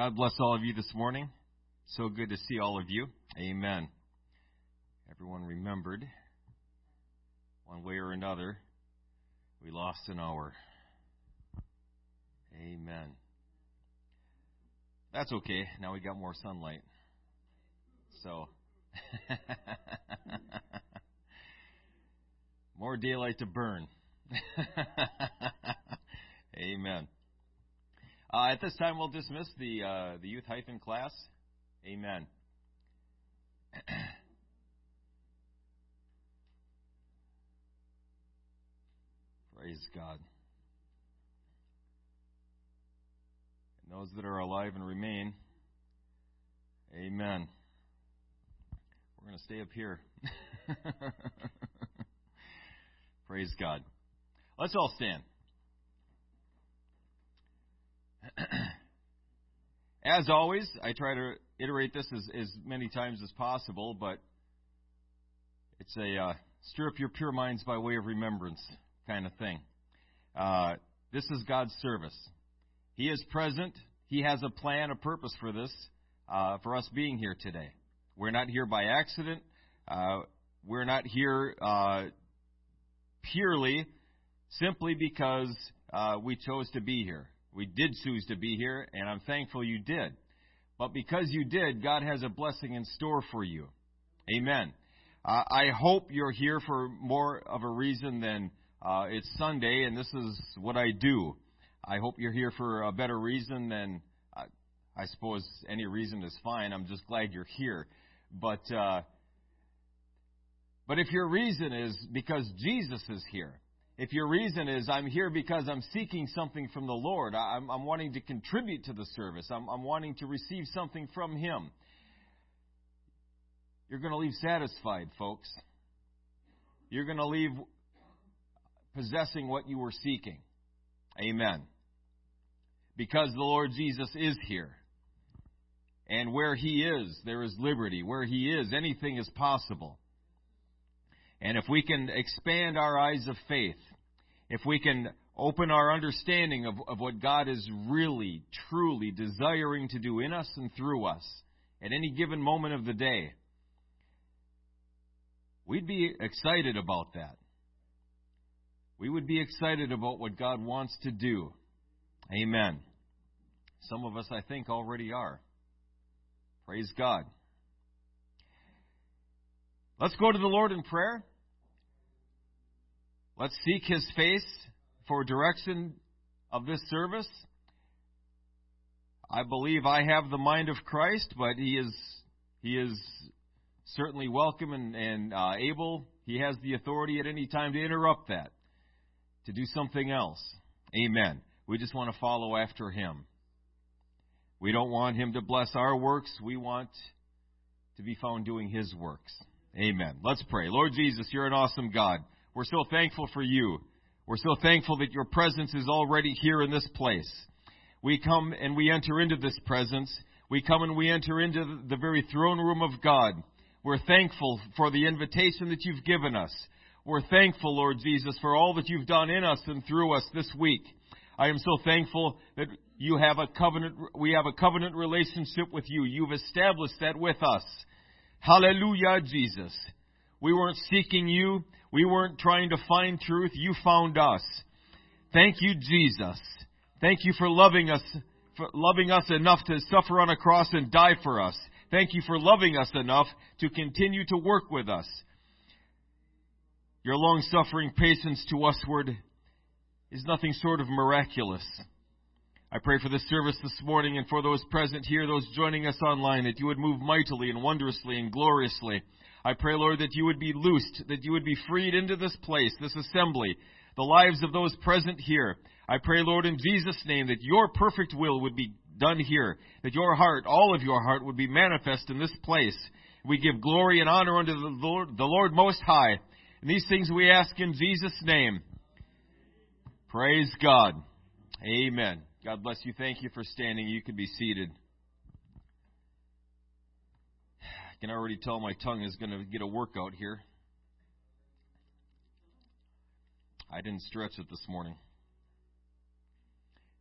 God bless all of you this morning. So good to see all of you. Amen. Everyone remembered, one way or another, we lost an hour. Amen. That's okay. Now we got more sunlight. So, more daylight to burn. Amen. Uh, at this time, we'll dismiss the uh, the youth hyphen class. Amen. Praise God. And those that are alive and remain, Amen. We're going to stay up here. Praise God. Let's all stand. as always, I try to iterate this as, as many times as possible, but it's a uh, stir up your pure minds by way of remembrance kind of thing. Uh, this is God's service. He is present. He has a plan, a purpose for this, uh, for us being here today. We're not here by accident. Uh, we're not here uh, purely simply because uh, we chose to be here. We did choose to be here, and I'm thankful you did. But because you did, God has a blessing in store for you. Amen. Uh, I hope you're here for more of a reason than uh, it's Sunday and this is what I do. I hope you're here for a better reason than uh, I suppose any reason is fine. I'm just glad you're here. But uh, but if your reason is because Jesus is here, if your reason is, I'm here because I'm seeking something from the Lord, I'm, I'm wanting to contribute to the service, I'm, I'm wanting to receive something from Him, you're going to leave satisfied, folks. You're going to leave possessing what you were seeking. Amen. Because the Lord Jesus is here. And where He is, there is liberty. Where He is, anything is possible. And if we can expand our eyes of faith, if we can open our understanding of, of what God is really, truly desiring to do in us and through us at any given moment of the day, we'd be excited about that. We would be excited about what God wants to do. Amen. Some of us, I think, already are. Praise God. Let's go to the Lord in prayer. Let's seek His face for direction of this service. I believe I have the mind of Christ, but He is He is certainly welcome and, and uh, able. He has the authority at any time to interrupt that, to do something else. Amen. We just want to follow after Him. We don't want Him to bless our works. We want to be found doing His works. Amen. Let's pray. Lord Jesus, you're an awesome God. We're so thankful for you. We're so thankful that your presence is already here in this place. We come and we enter into this presence. We come and we enter into the very throne room of God. We're thankful for the invitation that you've given us. We're thankful, Lord Jesus, for all that you've done in us and through us this week. I am so thankful that you have a covenant, we have a covenant relationship with you. You've established that with us. Hallelujah, Jesus. We weren't seeking you. We weren't trying to find truth. You found us. Thank you, Jesus. Thank you for loving us, for loving us enough to suffer on a cross and die for us. Thank you for loving us enough to continue to work with us. Your long suffering patience to usward is nothing short of miraculous. I pray for this service this morning and for those present here, those joining us online, that you would move mightily and wondrously and gloriously I pray, Lord, that you would be loosed, that you would be freed into this place, this assembly, the lives of those present here. I pray, Lord, in Jesus' name, that your perfect will would be done here, that your heart, all of your heart, would be manifest in this place. We give glory and honor unto the Lord, the Lord Most High. And these things we ask in Jesus' name. Praise God. Amen. God bless you. Thank you for standing. You can be seated. Can already tell my tongue is going to get a workout here. I didn't stretch it this morning.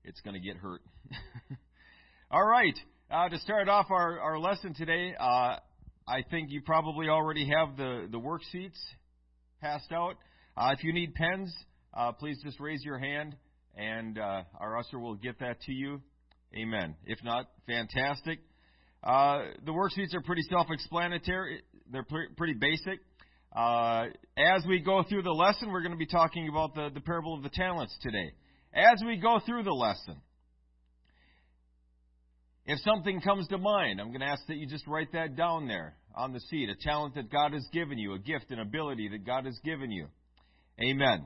It's going to get hurt. All right. Uh, to start off our, our lesson today, uh, I think you probably already have the, the worksheets passed out. Uh, if you need pens, uh, please just raise your hand, and uh, our usher will get that to you. Amen. If not, fantastic. Uh, the worksheets are pretty self-explanatory. They're pre- pretty basic. Uh, as we go through the lesson, we're going to be talking about the, the parable of the talents today. As we go through the lesson, if something comes to mind, I'm going to ask that you just write that down there on the seat. A talent that God has given you, a gift, an ability that God has given you. Amen.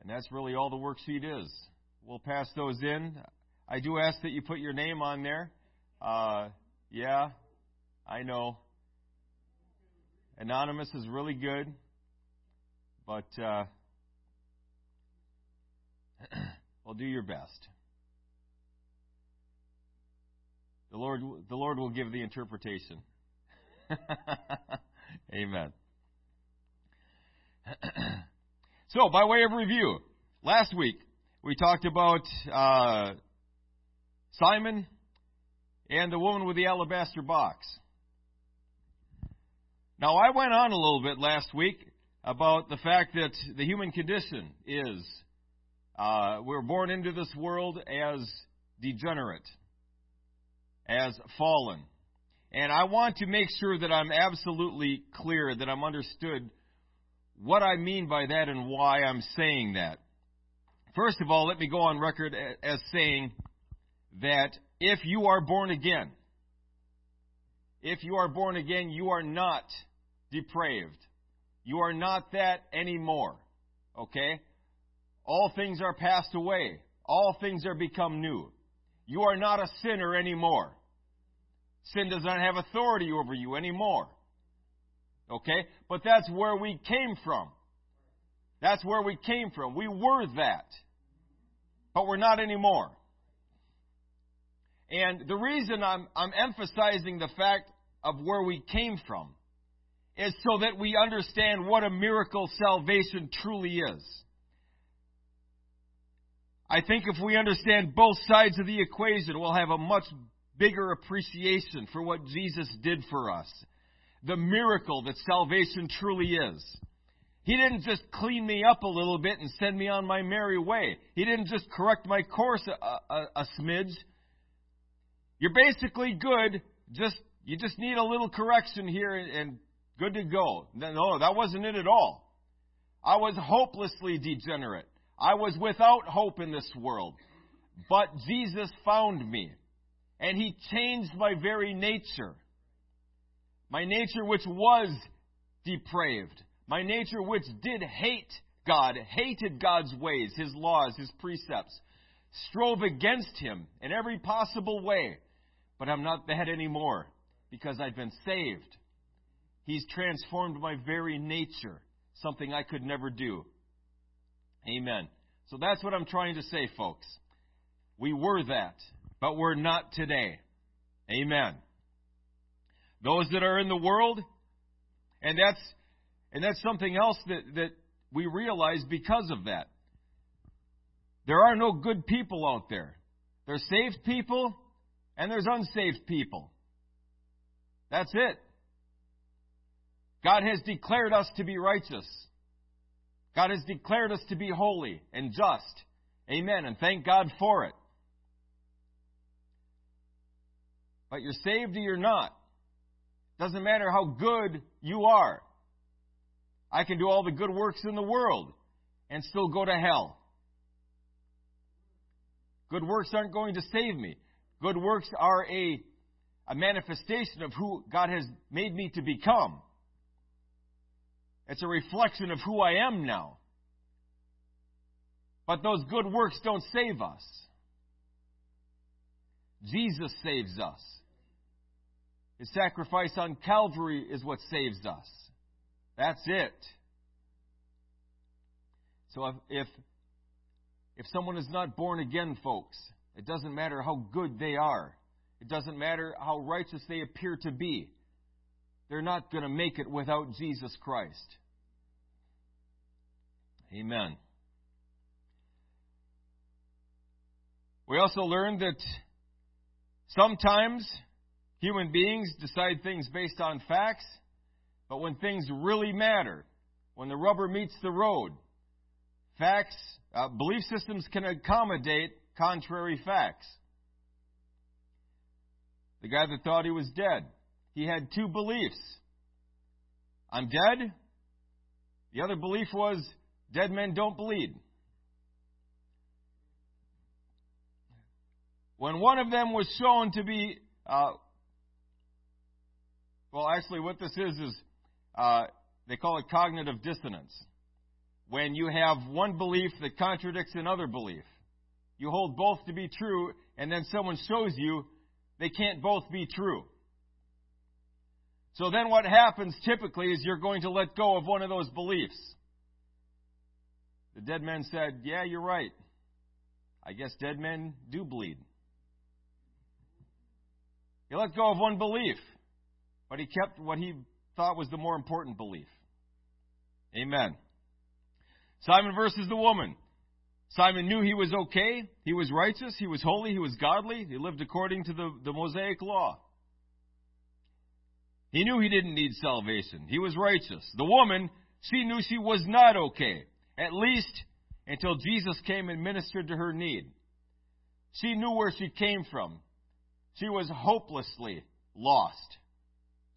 And that's really all the worksheet is. We'll pass those in. I do ask that you put your name on there. Uh, yeah, I know. Anonymous is really good, but uh, well, do your best. The Lord, the Lord will give the interpretation. Amen. so, by way of review, last week we talked about uh, Simon and the woman with the alabaster box. Now, I went on a little bit last week about the fact that the human condition is uh, we're born into this world as degenerate, as fallen. And I want to make sure that I'm absolutely clear, that I'm understood what I mean by that and why I'm saying that. First of all, let me go on record as saying that if you are born again, if you are born again, you are not depraved. You are not that anymore. Okay? All things are passed away. All things are become new. You are not a sinner anymore. Sin does not have authority over you anymore. Okay? But that's where we came from. That's where we came from. We were that. But we're not anymore. And the reason I'm, I'm emphasizing the fact of where we came from is so that we understand what a miracle salvation truly is. I think if we understand both sides of the equation, we'll have a much bigger appreciation for what Jesus did for us. The miracle that salvation truly is. He didn't just clean me up a little bit and send me on my merry way. He didn't just correct my course a, a, a smidge. You're basically good, just you just need a little correction here and, good to go. No, that wasn't it at all. I was hopelessly degenerate. I was without hope in this world. But Jesus found me. And He changed my very nature. My nature, which was depraved. My nature, which did hate God, hated God's ways, His laws, His precepts, strove against Him in every possible way. But I'm not that anymore because I've been saved. He's transformed my very nature, something I could never do. Amen. So that's what I'm trying to say, folks. We were that, but we're not today. Amen. Those that are in the world, and that's and that's something else that, that we realize because of that. There are no good people out there. They're saved people and there's unsaved people. That's it. God has declared us to be righteous. God has declared us to be holy and just. Amen. And thank God for it. But you're saved or you're not. Doesn't matter how good you are. I can do all the good works in the world and still go to hell. Good works aren't going to save me. Good works are a, a manifestation of who God has made me to become. It's a reflection of who I am now. But those good works don't save us. Jesus saves us. His sacrifice on Calvary is what saves us. That's it. So if, if, if someone is not born again, folks, it doesn't matter how good they are. It doesn't matter how righteous they appear to be. They're not going to make it without Jesus Christ. Amen. We also learned that Sometimes human beings decide things based on facts, but when things really matter, when the rubber meets the road, facts, uh, belief systems can accommodate contrary facts. The guy that thought he was dead, he had two beliefs. I'm dead. The other belief was dead men don't bleed. When one of them was shown to be, uh, well, actually, what this is is uh, they call it cognitive dissonance. When you have one belief that contradicts another belief, you hold both to be true, and then someone shows you they can't both be true. So then what happens typically is you're going to let go of one of those beliefs. The dead man said, Yeah, you're right. I guess dead men do bleed. He let go of one belief, but he kept what he thought was the more important belief. Amen. Simon versus the woman. Simon knew he was okay. He was righteous. He was holy. He was godly. He lived according to the, the Mosaic law. He knew he didn't need salvation. He was righteous. The woman, she knew she was not okay, at least until Jesus came and ministered to her need. She knew where she came from. She was hopelessly lost.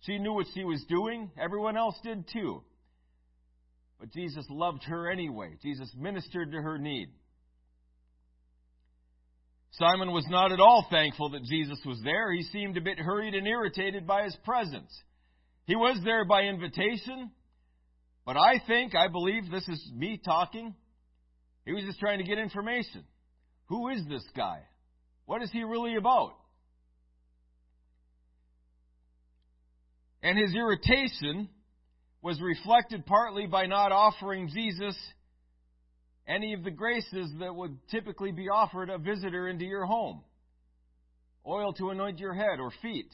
She knew what she was doing. Everyone else did too. But Jesus loved her anyway. Jesus ministered to her need. Simon was not at all thankful that Jesus was there. He seemed a bit hurried and irritated by his presence. He was there by invitation, but I think, I believe, this is me talking. He was just trying to get information. Who is this guy? What is he really about? And his irritation was reflected partly by not offering Jesus any of the graces that would typically be offered a visitor into your home oil to anoint your head or feet,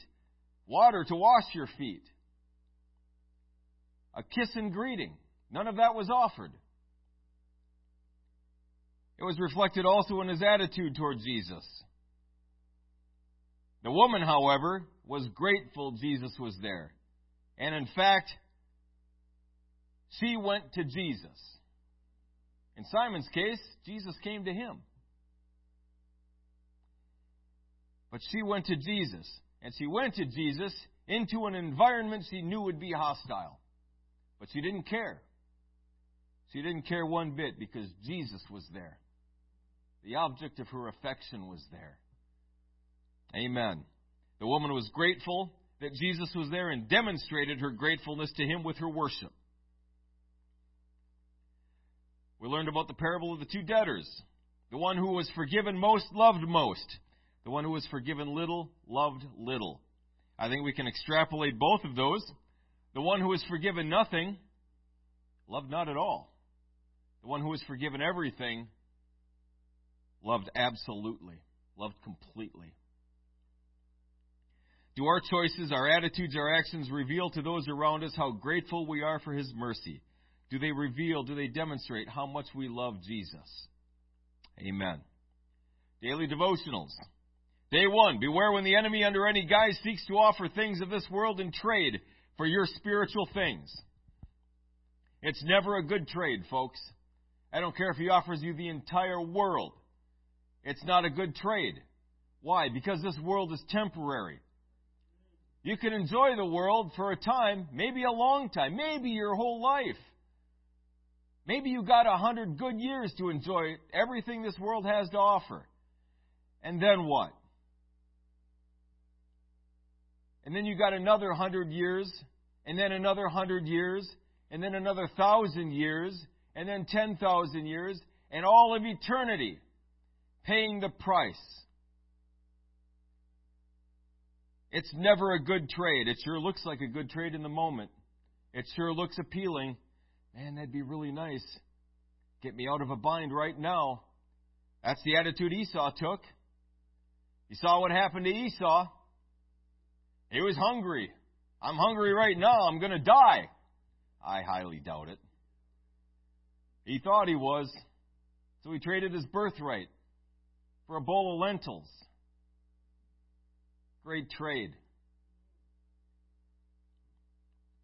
water to wash your feet, a kiss and greeting. None of that was offered. It was reflected also in his attitude toward Jesus. The woman, however, was grateful Jesus was there. And in fact, she went to Jesus. In Simon's case, Jesus came to him. But she went to Jesus. And she went to Jesus into an environment she knew would be hostile. But she didn't care. She didn't care one bit because Jesus was there. The object of her affection was there. Amen. The woman was grateful that Jesus was there and demonstrated her gratefulness to him with her worship. We learned about the parable of the two debtors. The one who was forgiven most loved most. The one who was forgiven little loved little. I think we can extrapolate both of those. The one who was forgiven nothing loved not at all. The one who was forgiven everything loved absolutely, loved completely. Do our choices, our attitudes, our actions reveal to those around us how grateful we are for His mercy? Do they reveal, do they demonstrate how much we love Jesus? Amen. Daily devotionals. Day one, beware when the enemy under any guise seeks to offer things of this world in trade for your spiritual things. It's never a good trade, folks. I don't care if he offers you the entire world. It's not a good trade. Why? Because this world is temporary. You can enjoy the world for a time, maybe a long time, maybe your whole life. Maybe you got a hundred good years to enjoy everything this world has to offer. And then what? And then you got another hundred years, and then another hundred years, and then another thousand years, and then ten thousand years, and all of eternity paying the price. It's never a good trade. It sure looks like a good trade in the moment. It sure looks appealing. Man, that'd be really nice. Get me out of a bind right now. That's the attitude Esau took. You saw what happened to Esau. He was hungry. I'm hungry right now. I'm going to die. I highly doubt it. He thought he was. So he traded his birthright for a bowl of lentils. Great trade.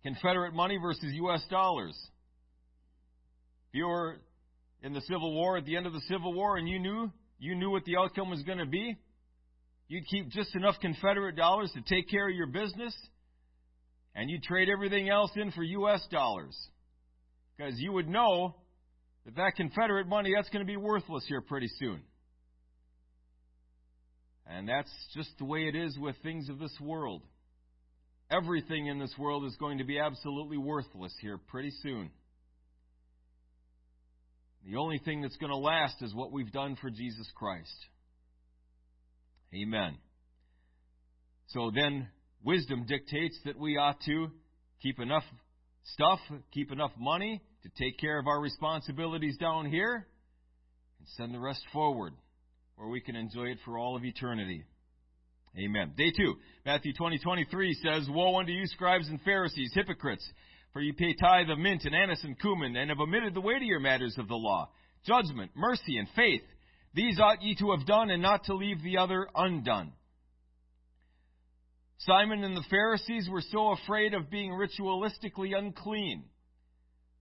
Confederate money versus U.S. dollars. If you were in the Civil War at the end of the Civil War and you knew you knew what the outcome was going to be, you'd keep just enough Confederate dollars to take care of your business, and you'd trade everything else in for U.S. dollars. Because you would know that that Confederate money, that's going to be worthless here pretty soon. And that's just the way it is with things of this world. Everything in this world is going to be absolutely worthless here pretty soon. The only thing that's going to last is what we've done for Jesus Christ. Amen. So then, wisdom dictates that we ought to keep enough stuff, keep enough money to take care of our responsibilities down here, and send the rest forward, where we can enjoy it for all of eternity. Amen. Day two, Matthew 20, 23 says, Woe unto you, scribes and Pharisees, hypocrites! For ye pay tithe of mint and anise and cumin, and have omitted the weightier matters of the law judgment, mercy, and faith. These ought ye to have done, and not to leave the other undone. Simon and the Pharisees were so afraid of being ritualistically unclean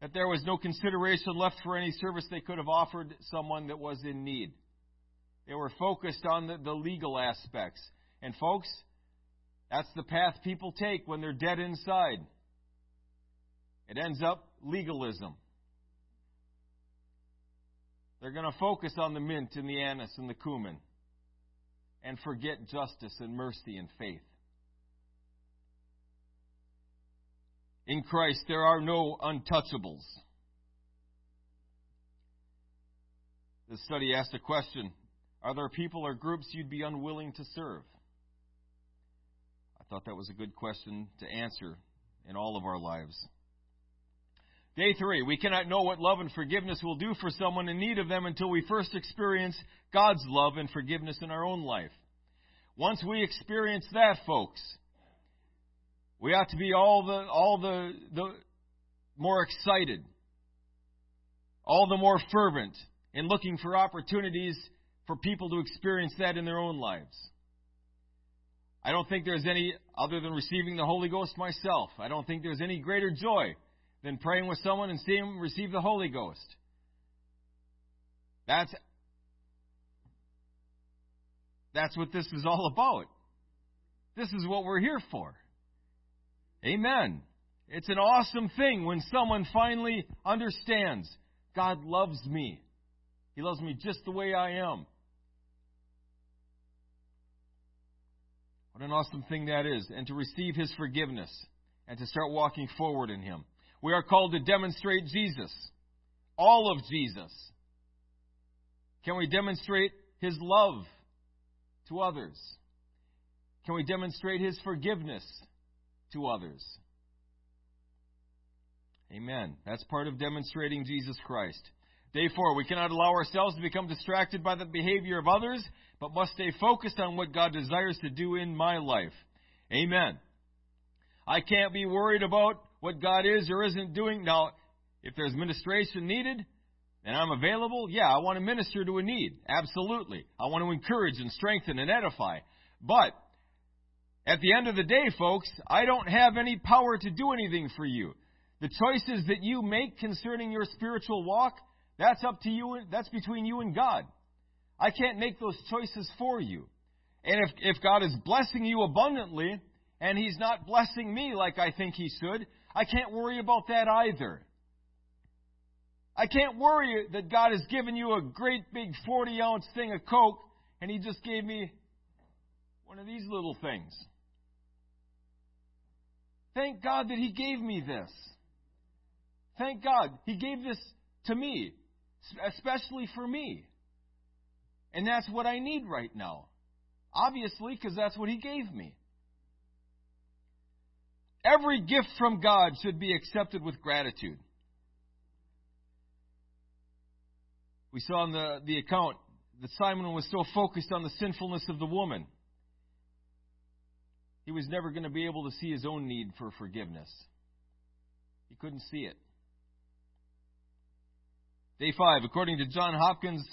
that there was no consideration left for any service they could have offered someone that was in need. They were focused on the, the legal aspects. And, folks, that's the path people take when they're dead inside. It ends up legalism. They're going to focus on the mint and the anise and the cumin and forget justice and mercy and faith. In Christ, there are no untouchables. The study asked a question Are there people or groups you'd be unwilling to serve? I thought that was a good question to answer in all of our lives. Day three, we cannot know what love and forgiveness will do for someone in need of them until we first experience God's love and forgiveness in our own life. Once we experience that, folks, we ought to be all the all the, the more excited, all the more fervent in looking for opportunities for people to experience that in their own lives. I don't think there's any other than receiving the Holy Ghost myself. I don't think there's any greater joy than praying with someone and seeing them receive the Holy Ghost. That's that's what this is all about. This is what we're here for. Amen. It's an awesome thing when someone finally understands God loves me. He loves me just the way I am. What an awesome thing that is. And to receive His forgiveness and to start walking forward in Him. We are called to demonstrate Jesus, all of Jesus. Can we demonstrate His love to others? Can we demonstrate His forgiveness to others? Amen. That's part of demonstrating Jesus Christ. Day four, we cannot allow ourselves to become distracted by the behavior of others, but must stay focused on what God desires to do in my life. Amen. I can't be worried about what God is or isn't doing. Now, if there's ministration needed and I'm available, yeah, I want to minister to a need. Absolutely. I want to encourage and strengthen and edify. But at the end of the day, folks, I don't have any power to do anything for you. The choices that you make concerning your spiritual walk, that's up to you. That's between you and God. I can't make those choices for you. And if, if God is blessing you abundantly, and He's not blessing me like I think He should, I can't worry about that either. I can't worry that God has given you a great big 40 ounce thing of Coke and He just gave me one of these little things. Thank God that He gave me this. Thank God He gave this to me, especially for me. And that's what I need right now. Obviously, because that's what He gave me. Every gift from God should be accepted with gratitude. We saw in the, the account that Simon was so focused on the sinfulness of the woman, he was never going to be able to see his own need for forgiveness. He couldn't see it. Day five, according to John Hopkins,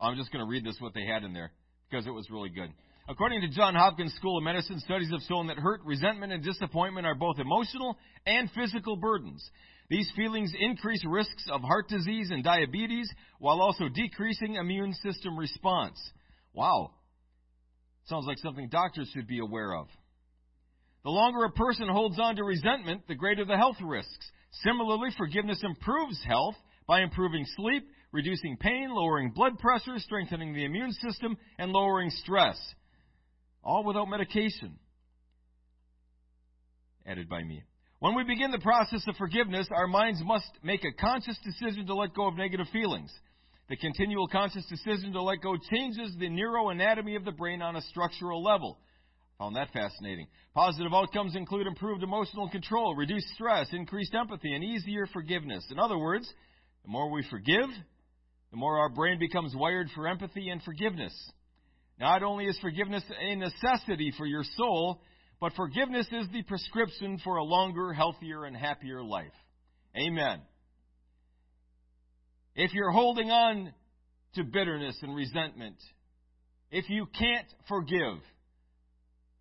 I'm just going to read this what they had in there because it was really good. According to John Hopkins School of Medicine, studies have shown that hurt, resentment, and disappointment are both emotional and physical burdens. These feelings increase risks of heart disease and diabetes while also decreasing immune system response. Wow. Sounds like something doctors should be aware of. The longer a person holds on to resentment, the greater the health risks. Similarly, forgiveness improves health by improving sleep, reducing pain, lowering blood pressure, strengthening the immune system, and lowering stress. All without medication. Added by me. When we begin the process of forgiveness, our minds must make a conscious decision to let go of negative feelings. The continual conscious decision to let go changes the neuroanatomy of the brain on a structural level. Found that fascinating. Positive outcomes include improved emotional control, reduced stress, increased empathy, and easier forgiveness. In other words, the more we forgive, the more our brain becomes wired for empathy and forgiveness. Not only is forgiveness a necessity for your soul, but forgiveness is the prescription for a longer, healthier, and happier life. Amen. If you're holding on to bitterness and resentment, if you can't forgive,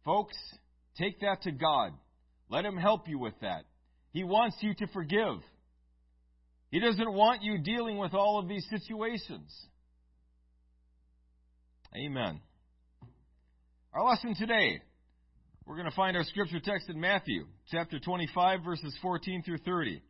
folks, take that to God. Let Him help you with that. He wants you to forgive. He doesn't want you dealing with all of these situations. Amen. Our lesson today, we're going to find our scripture text in Matthew chapter 25, verses 14 through 30.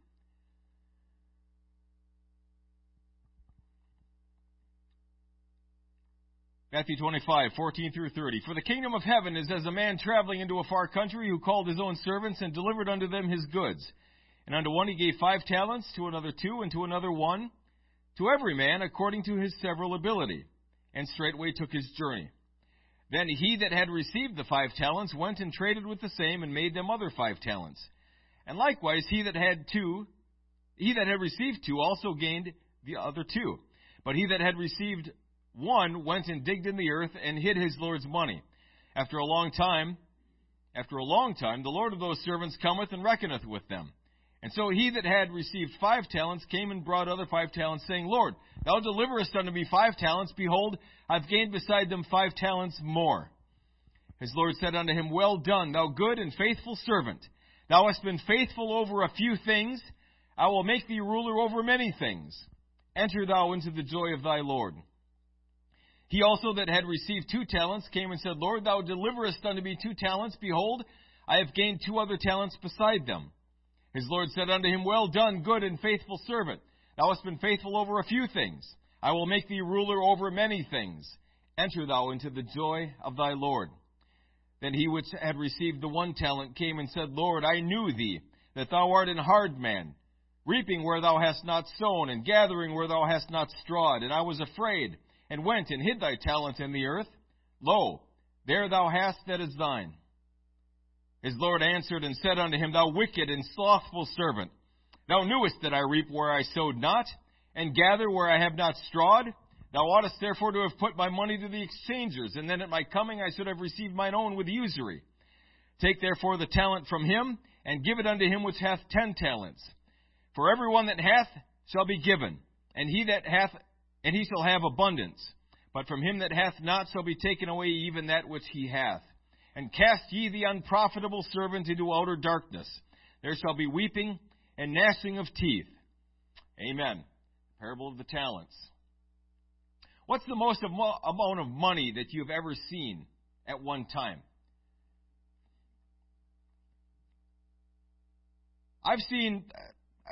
Matthew 25, 14 through 30. For the kingdom of heaven is as a man traveling into a far country who called his own servants and delivered unto them his goods. And unto one he gave five talents, to another two, and to another one, to every man according to his several ability. And straightway took his journey. Then he that had received the five talents went and traded with the same, and made them other five talents. And likewise he that had two, he that had received two also gained the other two. But he that had received one went and digged in the earth and hid his Lord's money. After a long time, after a long time, the Lord of those servants cometh and reckoneth with them. And so he that had received five talents came and brought other five talents, saying, Lord, thou deliverest unto me five talents. Behold, I've gained beside them five talents more. His Lord said unto him, Well done, thou good and faithful servant. Thou hast been faithful over a few things. I will make thee ruler over many things. Enter thou into the joy of thy Lord. He also that had received two talents came and said, Lord, thou deliverest unto me two talents. Behold, I have gained two other talents beside them. His Lord said unto him, Well done, good and faithful servant. Thou hast been faithful over a few things. I will make thee ruler over many things. Enter thou into the joy of thy Lord. Then he which had received the one talent came and said, Lord, I knew thee, that thou art an hard man, reaping where thou hast not sown, and gathering where thou hast not strawed. And I was afraid and went and hid thy talent in the earth. Lo, there thou hast that is thine. His Lord answered and said unto him, Thou wicked and slothful servant, thou knewest that I reap where I sowed not, and gather where I have not strawed. Thou oughtest therefore to have put my money to the exchangers, and then at my coming I should have received mine own with usury. Take therefore the talent from him, and give it unto him which hath ten talents. For every one that hath shall be given, and he that hath and he shall have abundance. But from him that hath not shall be taken away even that which he hath. And cast ye the unprofitable servant into outer darkness. There shall be weeping and gnashing of teeth. Amen. Parable of the talents. What's the most amount of money that you've ever seen at one time? I've seen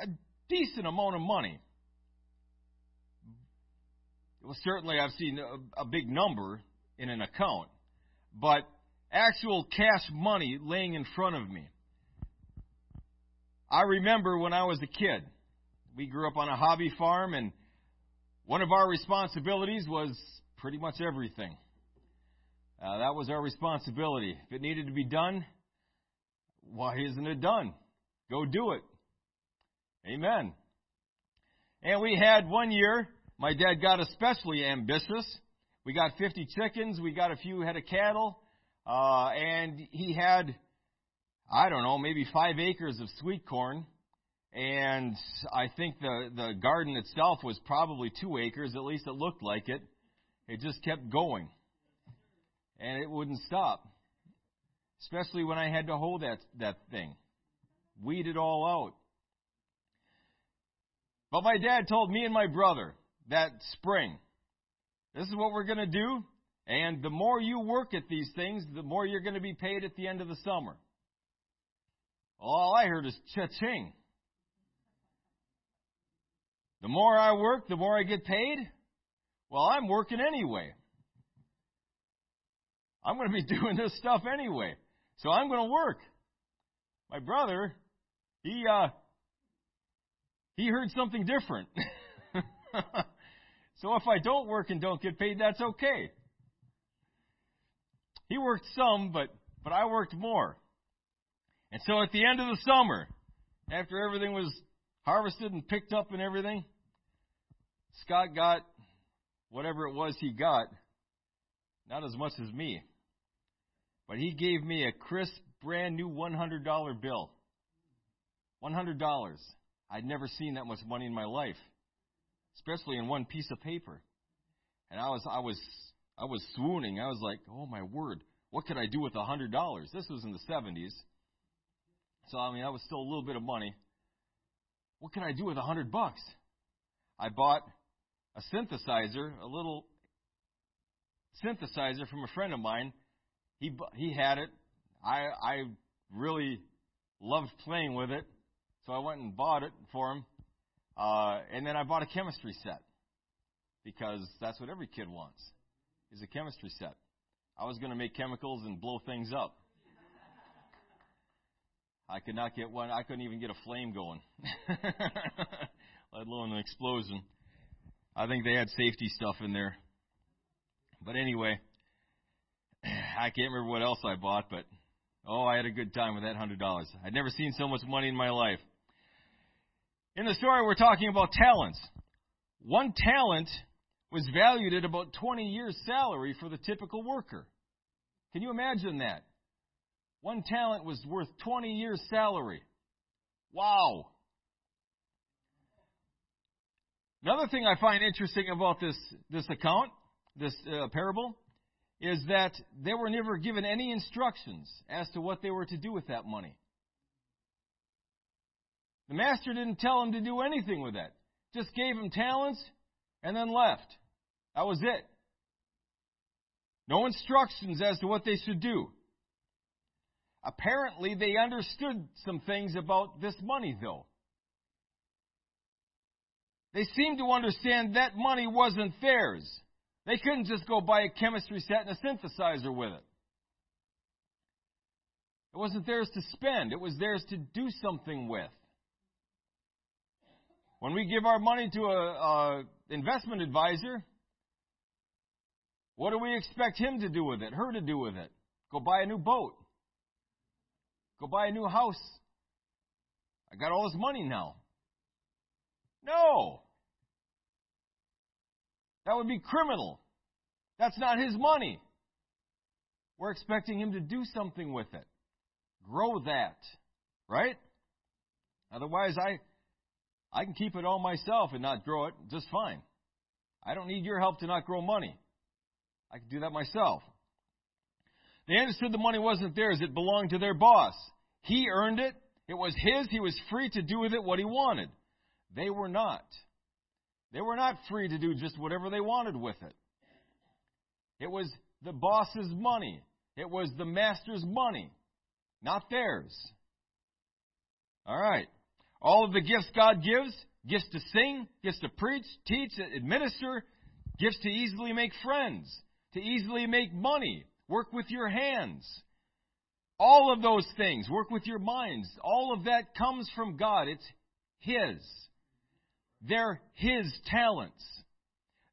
a decent amount of money. Well, certainly I've seen a, a big number in an account, but actual cash money laying in front of me. I remember when I was a kid, we grew up on a hobby farm, and one of our responsibilities was pretty much everything. Uh, that was our responsibility. If it needed to be done, why isn't it done? Go do it. Amen. And we had one year my dad got especially ambitious. We got 50 chickens, we got a few head of cattle, uh, and he had, I don't know, maybe five acres of sweet corn. And I think the, the garden itself was probably two acres, at least it looked like it. It just kept going. and it wouldn't stop. Especially when I had to hold that, that thing. Weed it all out. But my dad told me and my brother that spring, this is what we're going to do, and the more you work at these things, the more you're going to be paid at the end of the summer. All I heard is cha-ching. The more I work, the more I get paid. Well, I'm working anyway. I'm going to be doing this stuff anyway. So I'm going to work. My brother, he uh he heard something different. so if I don't work and don't get paid, that's okay. He worked some, but but I worked more. And so at the end of the summer, after everything was harvested and picked up and everything, Scott got whatever it was he got, not as much as me. But he gave me a crisp, brand new $100 bill. $100. I'd never seen that much money in my life, especially in one piece of paper. And I was, I was, I was swooning. I was like, oh my word, what could I do with a $100? This was in the 70s. So, I mean, that was still a little bit of money. What can I do with a hundred bucks? I bought a synthesizer, a little synthesizer from a friend of mine he he had it. I I really loved playing with it, so I went and bought it for him. Uh, and then I bought a chemistry set because that's what every kid wants is a chemistry set. I was going to make chemicals and blow things up. I could not get one. I couldn't even get a flame going, let alone an explosion. I think they had safety stuff in there. But anyway, I can't remember what else I bought, but oh, I had a good time with that hundred dollars. I'd never seen so much money in my life. In the story, we're talking about talents. One talent was valued at about 20 years' salary for the typical worker. Can you imagine that? One talent was worth 20 years' salary. Wow. Another thing I find interesting about this, this account, this uh, parable, is that they were never given any instructions as to what they were to do with that money. The master didn't tell them to do anything with that. Just gave them talents and then left. That was it. No instructions as to what they should do. Apparently, they understood some things about this money, though. They seemed to understand that money wasn't theirs. They couldn't just go buy a chemistry set and a synthesizer with it. It wasn't theirs to spend, it was theirs to do something with. When we give our money to a, a investment advisor, what do we expect him to do with it, her to do with it? Go buy a new boat. Go buy a new house. I got all this money now. No. That would be criminal. That's not his money. We're expecting him to do something with it. Grow that. Right? Otherwise, I, I can keep it all myself and not grow it just fine. I don't need your help to not grow money. I could do that myself. They understood the money wasn't theirs, it belonged to their boss. He earned it, it was his, he was free to do with it what he wanted. They were not. They were not free to do just whatever they wanted with it. It was the boss's money. It was the master's money, not theirs. All right. All of the gifts God gives gifts to sing, gifts to preach, teach, administer, gifts to easily make friends, to easily make money, work with your hands. All of those things, work with your minds, all of that comes from God. It's His. They're His talents.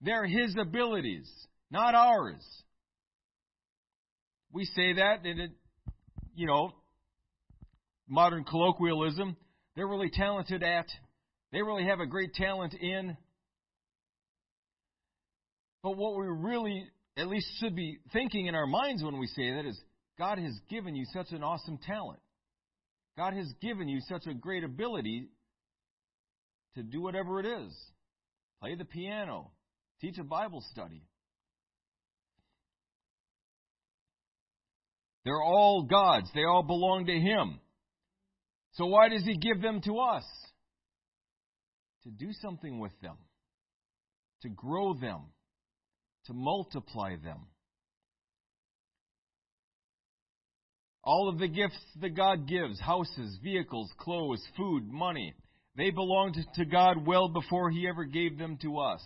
They're His abilities, not ours. We say that in you know, modern colloquialism. They're really talented at. They really have a great talent in. But what we really, at least, should be thinking in our minds when we say that is God has given you such an awesome talent. God has given you such a great ability to do whatever it is play the piano, teach a Bible study. They're all God's. They all belong to Him. So why does He give them to us? To do something with them, to grow them, to multiply them. All of the gifts that God gives houses, vehicles, clothes, food, money they belonged to God well before He ever gave them to us.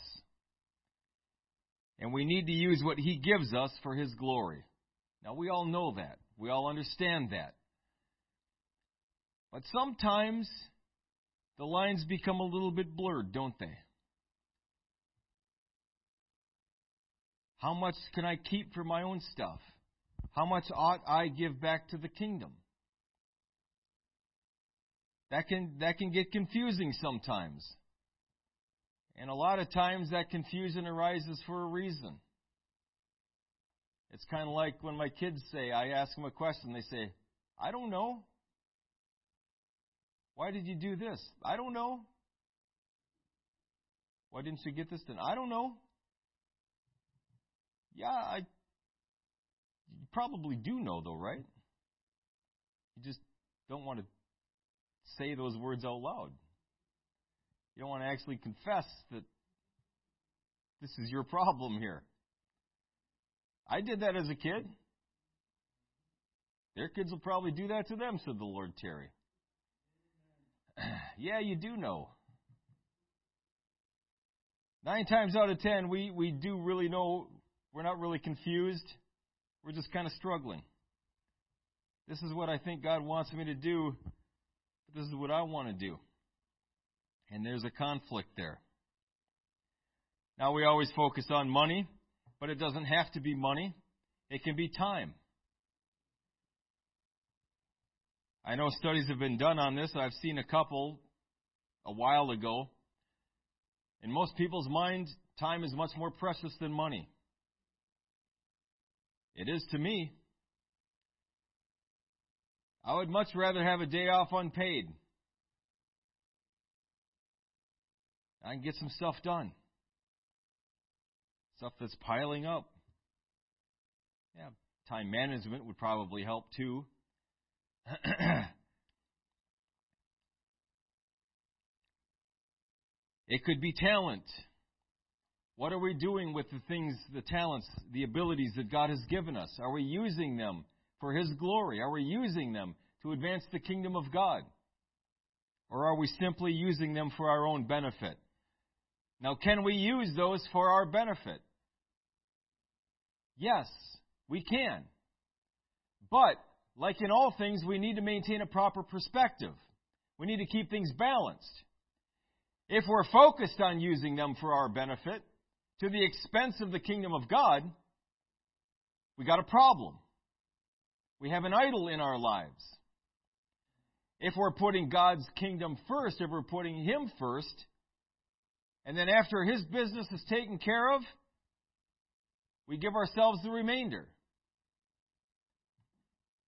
And we need to use what He gives us for His glory. Now, we all know that. We all understand that. But sometimes the lines become a little bit blurred, don't they? How much can I keep for my own stuff? How much ought I give back to the kingdom? That can, that can get confusing sometimes. And a lot of times that confusion arises for a reason. It's kind of like when my kids say, I ask them a question, they say, I don't know. Why did you do this? I don't know. Why didn't you get this done? I don't know. Yeah, I you probably do know though, right? You just don't want to say those words out loud. You don't want to actually confess that this is your problem here. I did that as a kid. Their kids will probably do that to them, said the Lord Terry. yeah, you do know. Nine times out of ten, we, we do really know, we're not really confused. We're just kind of struggling. This is what I think God wants me to do but this is what I want to do. And there's a conflict there. Now, we always focus on money, but it doesn't have to be money, it can be time. I know studies have been done on this. I've seen a couple a while ago. In most people's mind, time is much more precious than money. It is to me. I would much rather have a day off unpaid. I can get some stuff done. Stuff that's piling up. Yeah, time management would probably help too. it could be talent. What are we doing with the things, the talents, the abilities that God has given us? Are we using them for His glory? Are we using them to advance the kingdom of God? Or are we simply using them for our own benefit? Now, can we use those for our benefit? Yes, we can. But, like in all things, we need to maintain a proper perspective. We need to keep things balanced. If we're focused on using them for our benefit, to the expense of the kingdom of God, we got a problem. We have an idol in our lives. If we're putting God's kingdom first, if we're putting Him first, and then after His business is taken care of, we give ourselves the remainder.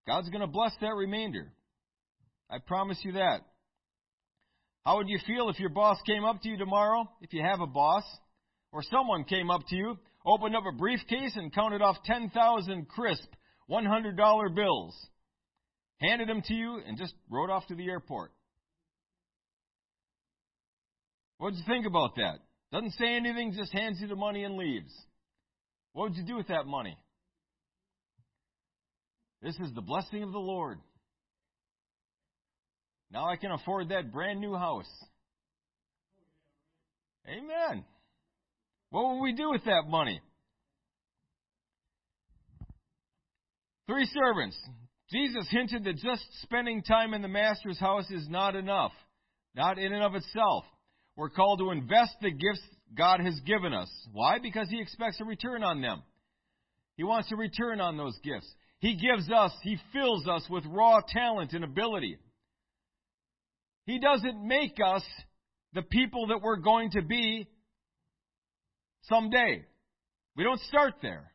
God's going to bless that remainder. I promise you that. How would you feel if your boss came up to you tomorrow, if you have a boss, or someone came up to you, opened up a briefcase, and counted off 10,000 crisp $100 bills, handed them to you, and just rode off to the airport. What did you think about that? Doesn't say anything, just hands you the money and leaves. What would you do with that money? This is the blessing of the Lord. Now I can afford that brand new house. Amen. What will we do with that money? Three servants. Jesus hinted that just spending time in the Master's house is not enough, not in and of itself. We're called to invest the gifts God has given us. Why? Because He expects a return on them. He wants a return on those gifts. He gives us, He fills us with raw talent and ability. He doesn't make us the people that we're going to be someday. We don't start there.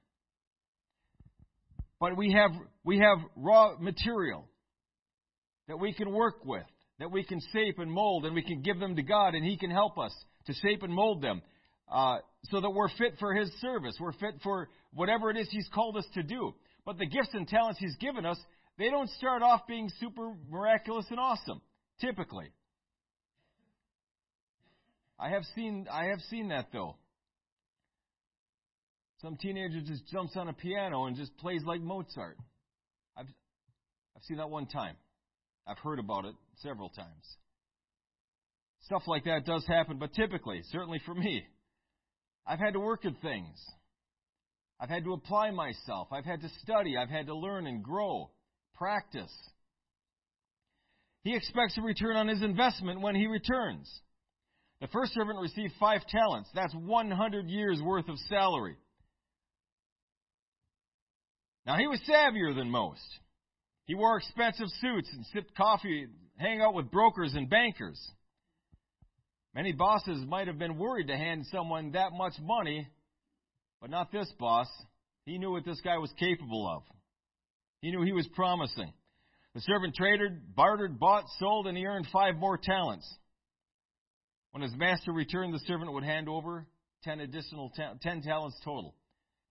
But we have, we have raw material that we can work with, that we can shape and mold, and we can give them to God, and He can help us to shape and mold them uh, so that we're fit for His service. We're fit for whatever it is He's called us to do. But the gifts and talents He's given us, they don't start off being super miraculous and awesome, typically. I have seen I have seen that though. Some teenager just jumps on a piano and just plays like Mozart. I've I've seen that one time. I've heard about it several times. Stuff like that does happen, but typically, certainly for me, I've had to work at things. I've had to apply myself. I've had to study. I've had to learn and grow, practice. He expects a return on his investment when he returns. The first servant received five talents. That's 100 years' worth of salary. Now, he was savvier than most. He wore expensive suits and sipped coffee, hang out with brokers and bankers. Many bosses might have been worried to hand someone that much money, but not this boss. He knew what this guy was capable of. He knew he was promising. The servant traded, bartered, bought, sold, and he earned five more talents. When his master returned, the servant would hand over ten additional ta- ten talents total,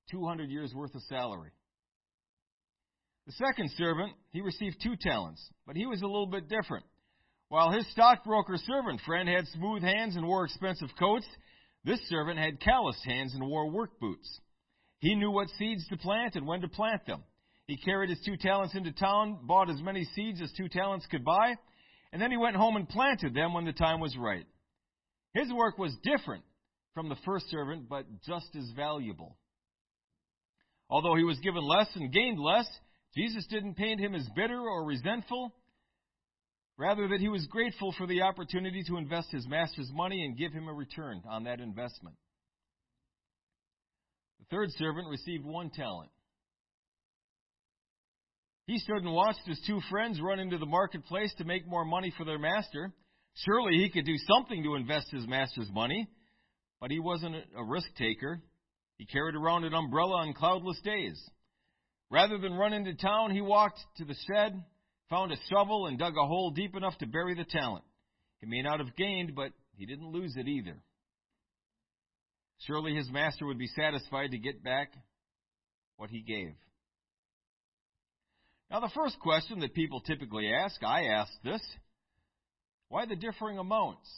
two hundred years worth of salary. The second servant, he received two talents, but he was a little bit different. While his stockbroker servant friend had smooth hands and wore expensive coats, this servant had calloused hands and wore work boots. He knew what seeds to plant and when to plant them. He carried his two talents into town, bought as many seeds as two talents could buy, and then he went home and planted them when the time was right. His work was different from the first servant, but just as valuable. Although he was given less and gained less, Jesus didn't paint him as bitter or resentful. Rather, that he was grateful for the opportunity to invest his master's money and give him a return on that investment. The third servant received one talent. He stood and watched his two friends run into the marketplace to make more money for their master. Surely he could do something to invest his master's money, but he wasn't a risk taker. He carried around an umbrella on cloudless days. Rather than run into town, he walked to the shed, found a shovel and dug a hole deep enough to bury the talent. He may not have gained, but he didn't lose it either. Surely his master would be satisfied to get back what he gave. Now, the first question that people typically ask, I ask this why the differing amounts?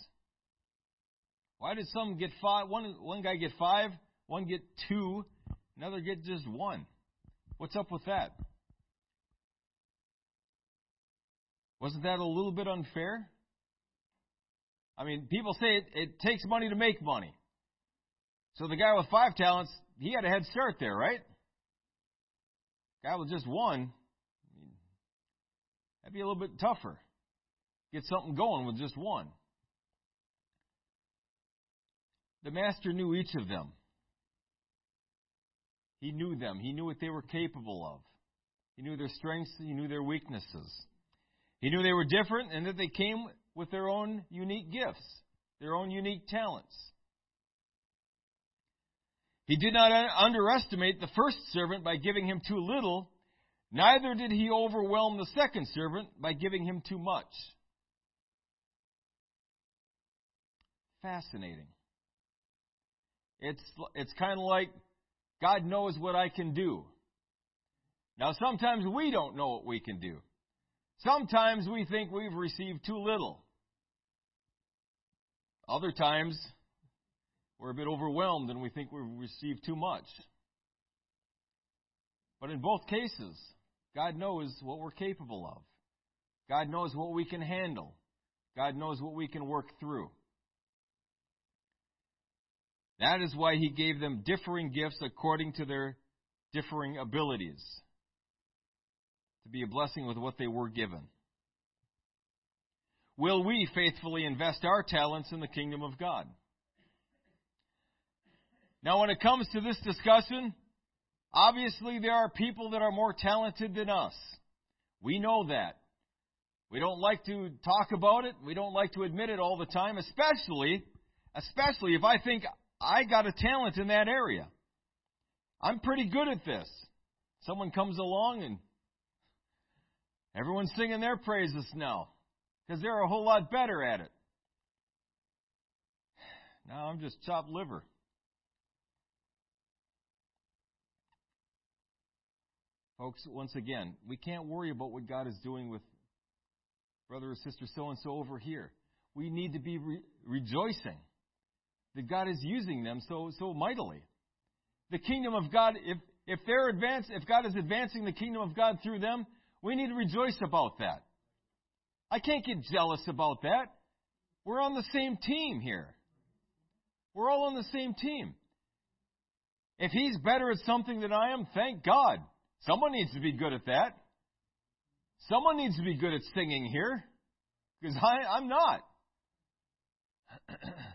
Why did some get five, one, one guy get five, one get two, another get just one? What's up with that? Wasn't that a little bit unfair? I mean, people say it, it takes money to make money. So the guy with five talents, he had a head start there, right? Guy with just one, that'd be a little bit tougher. Get something going with just one. The master knew each of them. He knew them. He knew what they were capable of. He knew their strengths. He knew their weaknesses. He knew they were different and that they came with their own unique gifts, their own unique talents. He did not underestimate the first servant by giving him too little, neither did he overwhelm the second servant by giving him too much. Fascinating. It's, it's kind of like God knows what I can do. Now, sometimes we don't know what we can do. Sometimes we think we've received too little. Other times, we're a bit overwhelmed and we think we've received too much. But in both cases, God knows what we're capable of. God knows what we can handle. God knows what we can work through. That is why He gave them differing gifts according to their differing abilities to be a blessing with what they were given. Will we faithfully invest our talents in the kingdom of God? Now, when it comes to this discussion, obviously there are people that are more talented than us. We know that. We don't like to talk about it. We don't like to admit it all the time, especially, especially if I think I got a talent in that area. I'm pretty good at this. Someone comes along and Everyone's singing their praises now because they're a whole lot better at it. Now I'm just chopped liver. Folks, once again, we can't worry about what God is doing with brother or sister so and so over here. We need to be re- rejoicing that God is using them so so mightily. The kingdom of God, if if they're advance, if God is advancing the kingdom of God through them, we need to rejoice about that. I can't get jealous about that. We're on the same team here. We're all on the same team. If he's better at something than I am, thank God. Someone needs to be good at that. Someone needs to be good at singing here. Because I'm not.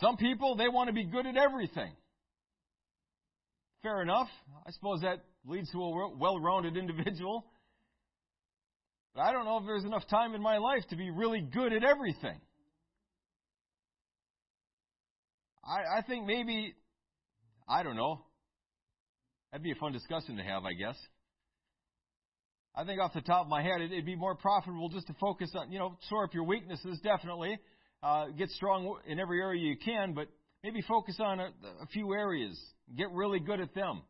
Some people, they want to be good at everything. Fair enough. I suppose that leads to a well rounded individual. But I don't know if there's enough time in my life to be really good at everything. I, I think maybe, I don't know. That'd be a fun discussion to have, I guess. I think off the top of my head, it'd be more profitable just to focus on, you know, shore up your weaknesses, definitely. Uh, get strong in every area you can, but maybe focus on a, a few areas. Get really good at them,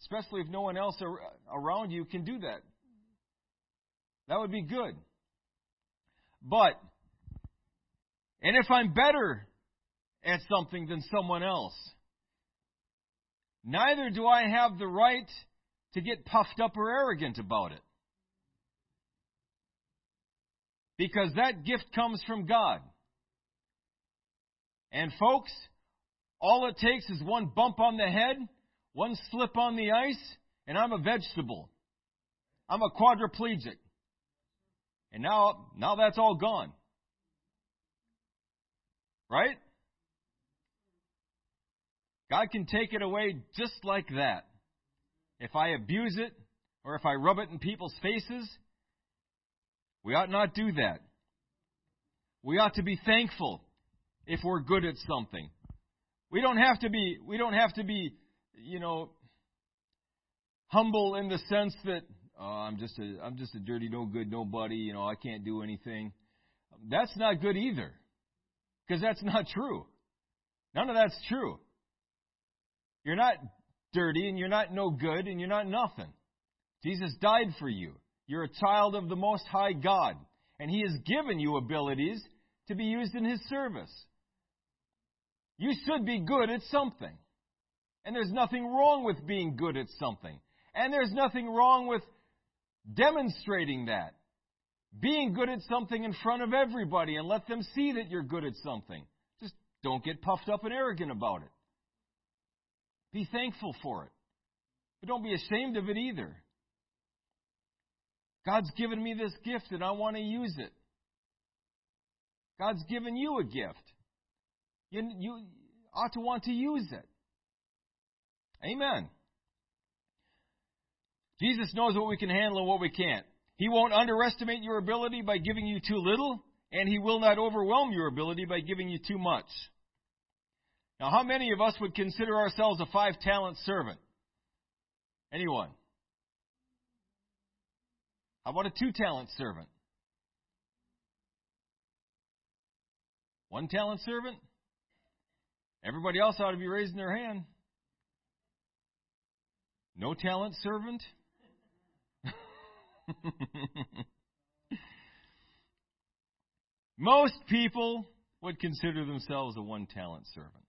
especially if no one else ar- around you can do that. That would be good. But, and if I'm better at something than someone else, neither do I have the right to get puffed up or arrogant about it. Because that gift comes from God. And folks, all it takes is one bump on the head, one slip on the ice, and I'm a vegetable. I'm a quadriplegic. And now, now that's all gone. Right? God can take it away just like that. If I abuse it, or if I rub it in people's faces, we ought not do that. We ought to be thankful if we're good at something. We don't have to be, we don't have to be, you know, humble in the sense that, oh, I'm just a, I'm just a dirty, no good, nobody, you know, I can't do anything. That's not good either. Because that's not true. None of that's true. You're not dirty and you're not no good and you're not nothing. Jesus died for you. You're a child of the Most High God. And He has given you abilities to be used in His service. You should be good at something. And there's nothing wrong with being good at something. And there's nothing wrong with demonstrating that. Being good at something in front of everybody and let them see that you're good at something. Just don't get puffed up and arrogant about it. Be thankful for it. But don't be ashamed of it either. God's given me this gift and I want to use it. God's given you a gift. You, you ought to want to use it. Amen. Jesus knows what we can handle and what we can't. He won't underestimate your ability by giving you too little, and He will not overwhelm your ability by giving you too much. Now, how many of us would consider ourselves a five talent servant? Anyone? How about a two talent servant? One talent servant? Everybody else ought to be raising their hand. No talent servant? Most people would consider themselves a one talent servant.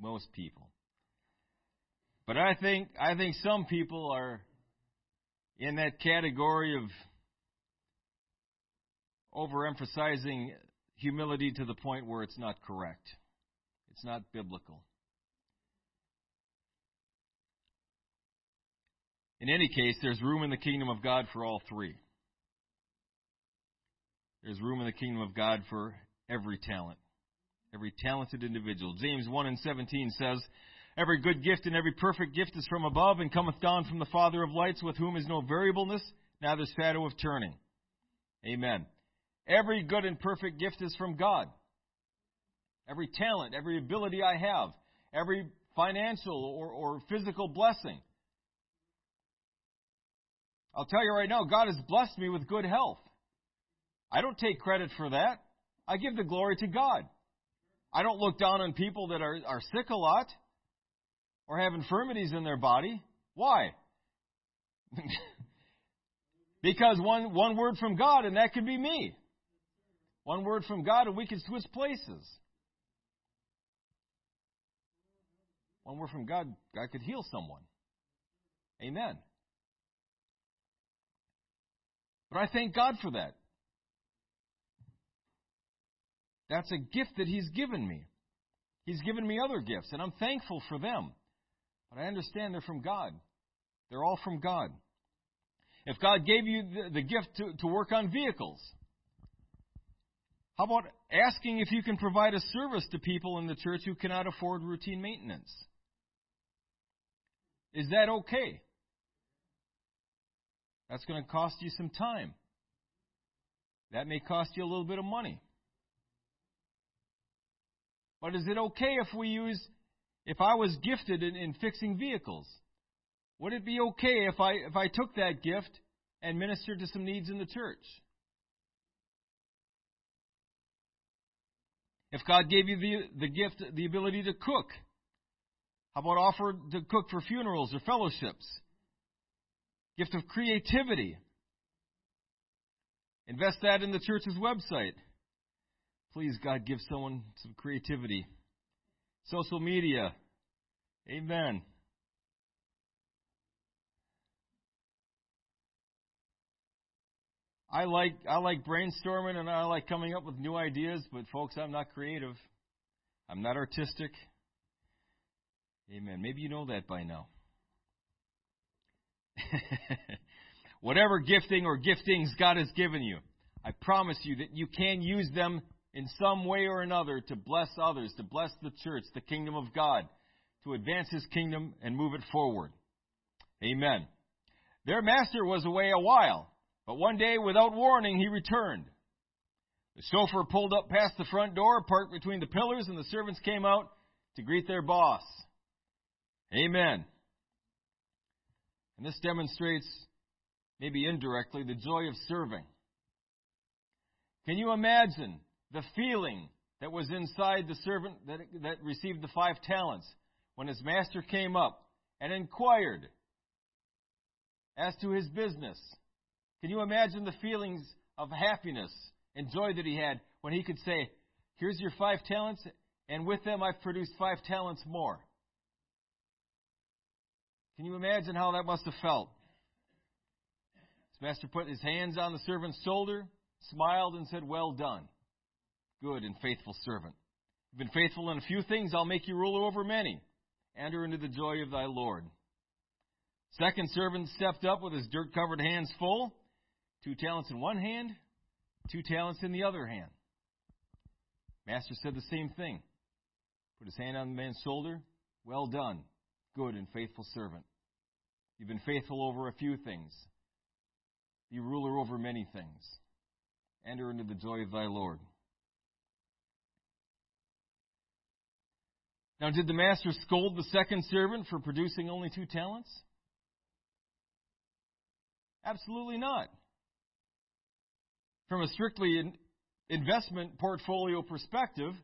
Most people. But I think I think some people are in that category of overemphasizing humility to the point where it's not correct. It's not biblical. In any case, there's room in the kingdom of God for all three. There's room in the kingdom of God for every talent, every talented individual. James 1 and 17 says, Every good gift and every perfect gift is from above and cometh down from the Father of lights, with whom is no variableness, neither shadow of turning. Amen. Every good and perfect gift is from God. Every talent, every ability I have, every financial or, or physical blessing. I'll tell you right now, God has blessed me with good health. I don't take credit for that. I give the glory to God. I don't look down on people that are, are sick a lot. or have infirmities in their body. Why? because one, one word from God, and that could be me. One word from God, and we could switch places. One word from God, God could heal someone. Amen. But I thank God for that. That's a gift that He's given me. He's given me other gifts, and I'm thankful for them. But I understand they're from God. They're all from God. If God gave you the, the gift to, to work on vehicles, how about asking if you can provide a service to people in the church who cannot afford routine maintenance? Is that okay? That's going to cost you some time. That may cost you a little bit of money. But is it okay if we use, if I was gifted in, in fixing vehicles? Would it be okay if I, if I took that gift and ministered to some needs in the church? If God gave you the, the gift, the ability to cook, how about offer to cook for funerals or fellowships? Gift of creativity. Invest that in the church's website. Please, God, give someone some creativity. Social media. Amen. I like I like brainstorming and I like coming up with new ideas, but folks, I'm not creative. I'm not artistic. Amen. Maybe you know that by now. Whatever gifting or giftings God has given you, I promise you that you can use them in some way or another to bless others, to bless the church, the kingdom of God, to advance his kingdom and move it forward. Amen. Their master was away a while, but one day without warning he returned. The chauffeur pulled up past the front door, parked between the pillars, and the servants came out to greet their boss. Amen. And this demonstrates, maybe indirectly, the joy of serving. Can you imagine the feeling that was inside the servant that, that received the five talents when his master came up and inquired as to his business. Can you imagine the feelings of happiness and joy that he had when he could say, Here's your five talents, and with them I've produced five talents more? Can you imagine how that must have felt? His master put his hands on the servant's shoulder, smiled, and said, Well done good and faithful servant. You've been faithful in a few things, I'll make you ruler over many. Enter into the joy of thy Lord. Second servant stepped up with his dirt covered hands full, two talents in one hand, two talents in the other hand. Master said the same thing. Put his hand on the man's shoulder. Well done, good and faithful servant. You've been faithful over a few things. Be ruler over many things. Enter into the joy of thy Lord. Now, did the master scold the second servant for producing only two talents? Absolutely not. From a strictly investment portfolio perspective,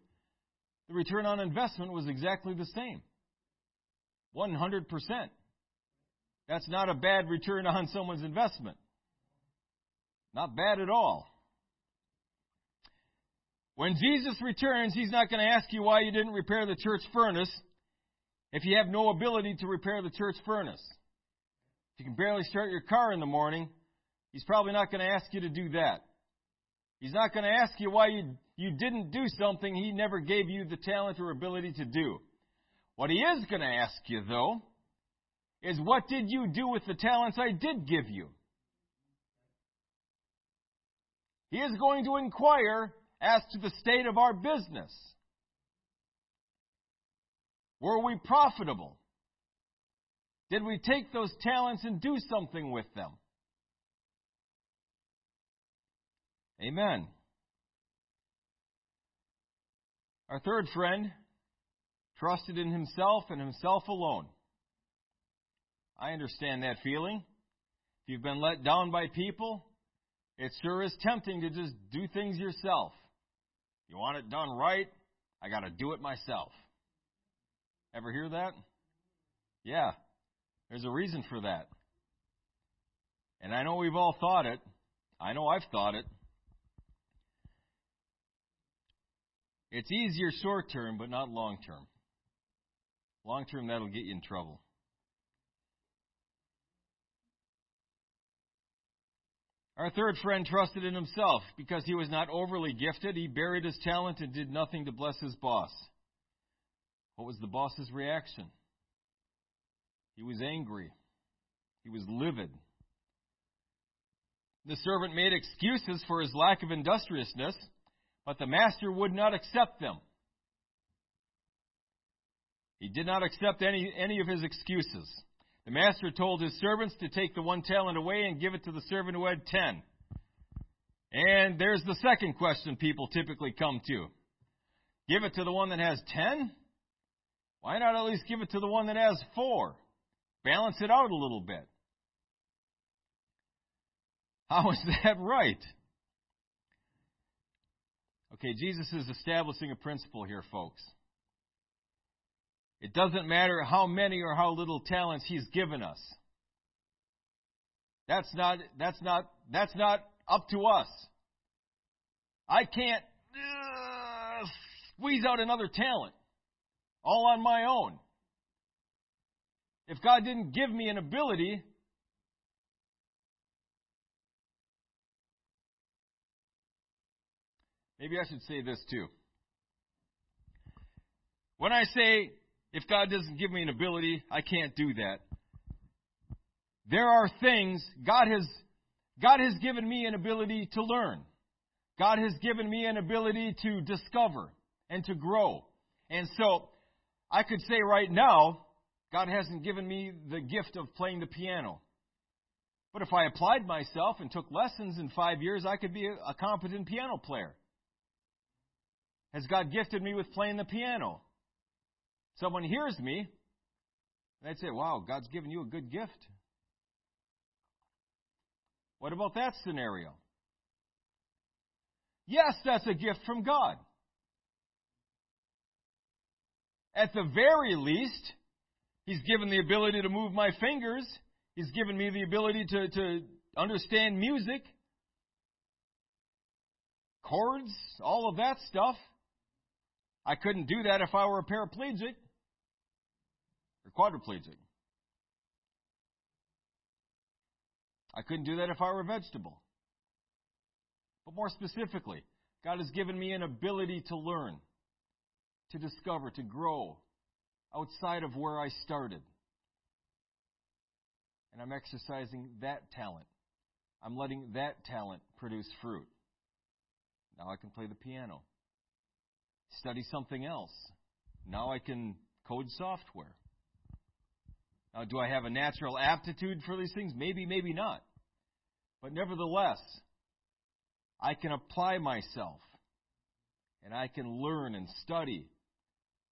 the return on investment was exactly the same 100%. That's not a bad return on someone's investment. Not bad at all. When Jesus returns, he's not going to ask you why you didn't repair the church furnace if you have no ability to repair the church furnace. If you can barely start your car in the morning, he's probably not going to ask you to do that. He's not going to ask you why you, you didn't do something he never gave you the talent or ability to do. What he is going to ask you, though, is what did you do with the talents I did give you? He is going to inquire as to the state of our business. Were we profitable? Did we take those talents and do something with them? Amen. Our third friend trusted in himself and himself alone. I understand that feeling. If you've been let down by people, it sure is tempting to just do things yourself. You want it done right? I got to do it myself. Ever hear that? Yeah, there's a reason for that. And I know we've all thought it. I know I've thought it. It's easier short term, but not long term. Long term, that'll get you in trouble. Our third friend trusted in himself. Because he was not overly gifted, he buried his talent and did nothing to bless his boss. What was the boss's reaction? He was angry. He was livid. The servant made excuses for his lack of industriousness, but the master would not accept them. He did not accept any, any of his excuses. The master told his servants to take the one talent away and give it to the servant who had ten. And there's the second question people typically come to. Give it to the one that has ten? Why not at least give it to the one that has four? Balance it out a little bit. How is that right? Okay, Jesus is establishing a principle here, folks. It doesn't matter how many or how little talents he's given us. That's not that's not that's not up to us. I can't uh, squeeze out another talent all on my own. If God didn't give me an ability, maybe I should say this too. When I say if God doesn't give me an ability, I can't do that. There are things God has God has given me an ability to learn. God has given me an ability to discover and to grow. And so I could say right now, God hasn't given me the gift of playing the piano. But if I applied myself and took lessons in five years, I could be a, competent piano player. Has God gifted me with playing the piano? Someone hears me, they'd say, Wow, God's given you a good gift. What about that scenario? Yes, that's a gift from God. At the very least, He's given the ability to move my fingers. He's given me the ability to, to understand music, chords, all of that stuff. I couldn't do that if I were a paraplegic or quadriplegic. I couldn't do that if I were a vegetable. But more specifically, God has given me an ability to learn, to discover, to grow outside of where I started. And I'm exercising that talent. I'm letting that talent produce fruit. Now I can play the piano. Study something else. Now I can code software. Now, do I have a natural aptitude for these things? Maybe, maybe not. But nevertheless, I can apply myself and I can learn and study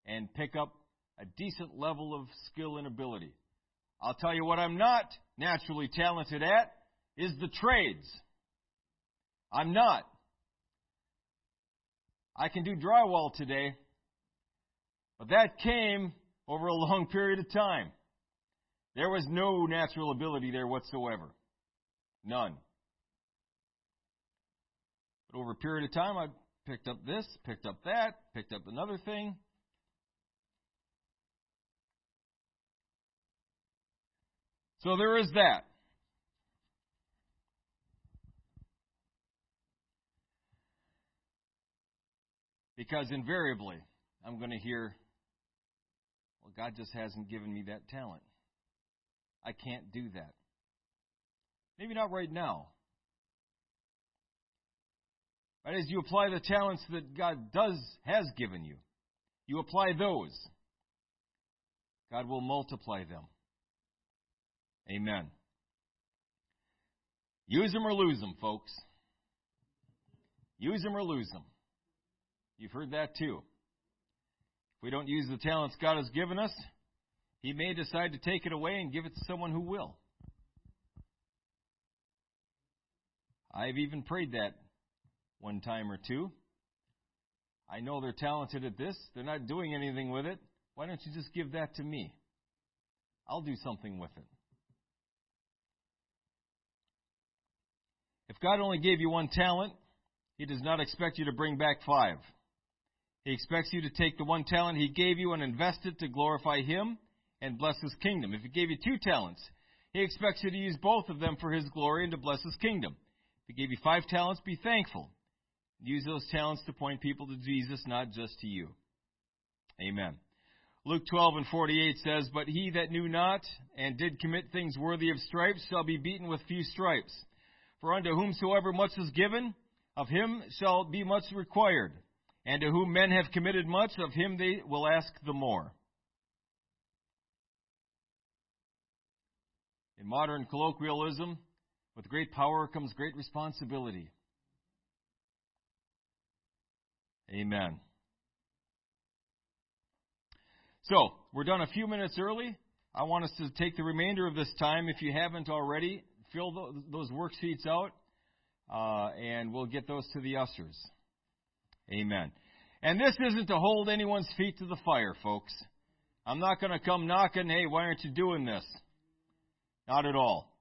and pick up a decent level of skill and ability. I'll tell you what I'm not naturally talented at is the trades. I'm not. I can do drywall today, but that came over a long period of time. There was no natural ability there whatsoever. None. But over a period of time, I picked up this, picked up that, picked up another thing. So there is that. Because invariably, I'm going to hear, well, God just hasn't given me that talent. I can't do that. Maybe not right now. But as you apply the talents that God does has given you, you apply those. God will multiply them. Amen. Use them or lose them, folks. Use them or lose them. You've heard that too. If we don't use the talents God has given us, He may decide to take it away and give it to someone who will. I've even prayed that one time or two. I know they're talented at this. They're not doing anything with it. Why don't you just give that to me? I'll do something with it. If God only gave you one talent, He does not expect you to bring back five. He expects you to take the one talent He gave you and invest it to glorify Him and bless His kingdom. If He gave you two talents, He expects you to use both of them for His glory and to bless His kingdom. If He gave you five talents, be thankful. Use those talents to point people to Jesus, not just to you. Amen. Luke 12 and 48 says, But he that knew not and did commit things worthy of stripes shall be beaten with few stripes. For unto whomsoever much is given, of him shall be much required. And to whom men have committed much, of him they will ask the more. In modern colloquialism, with great power comes great responsibility. Amen. So, we're done a few minutes early. I want us to take the remainder of this time, if you haven't already, fill those worksheets out, uh, and we'll get those to the ushers. Amen. And this isn't to hold anyone's feet to the fire, folks. I'm not going to come knocking, hey, why aren't you doing this? Not at all.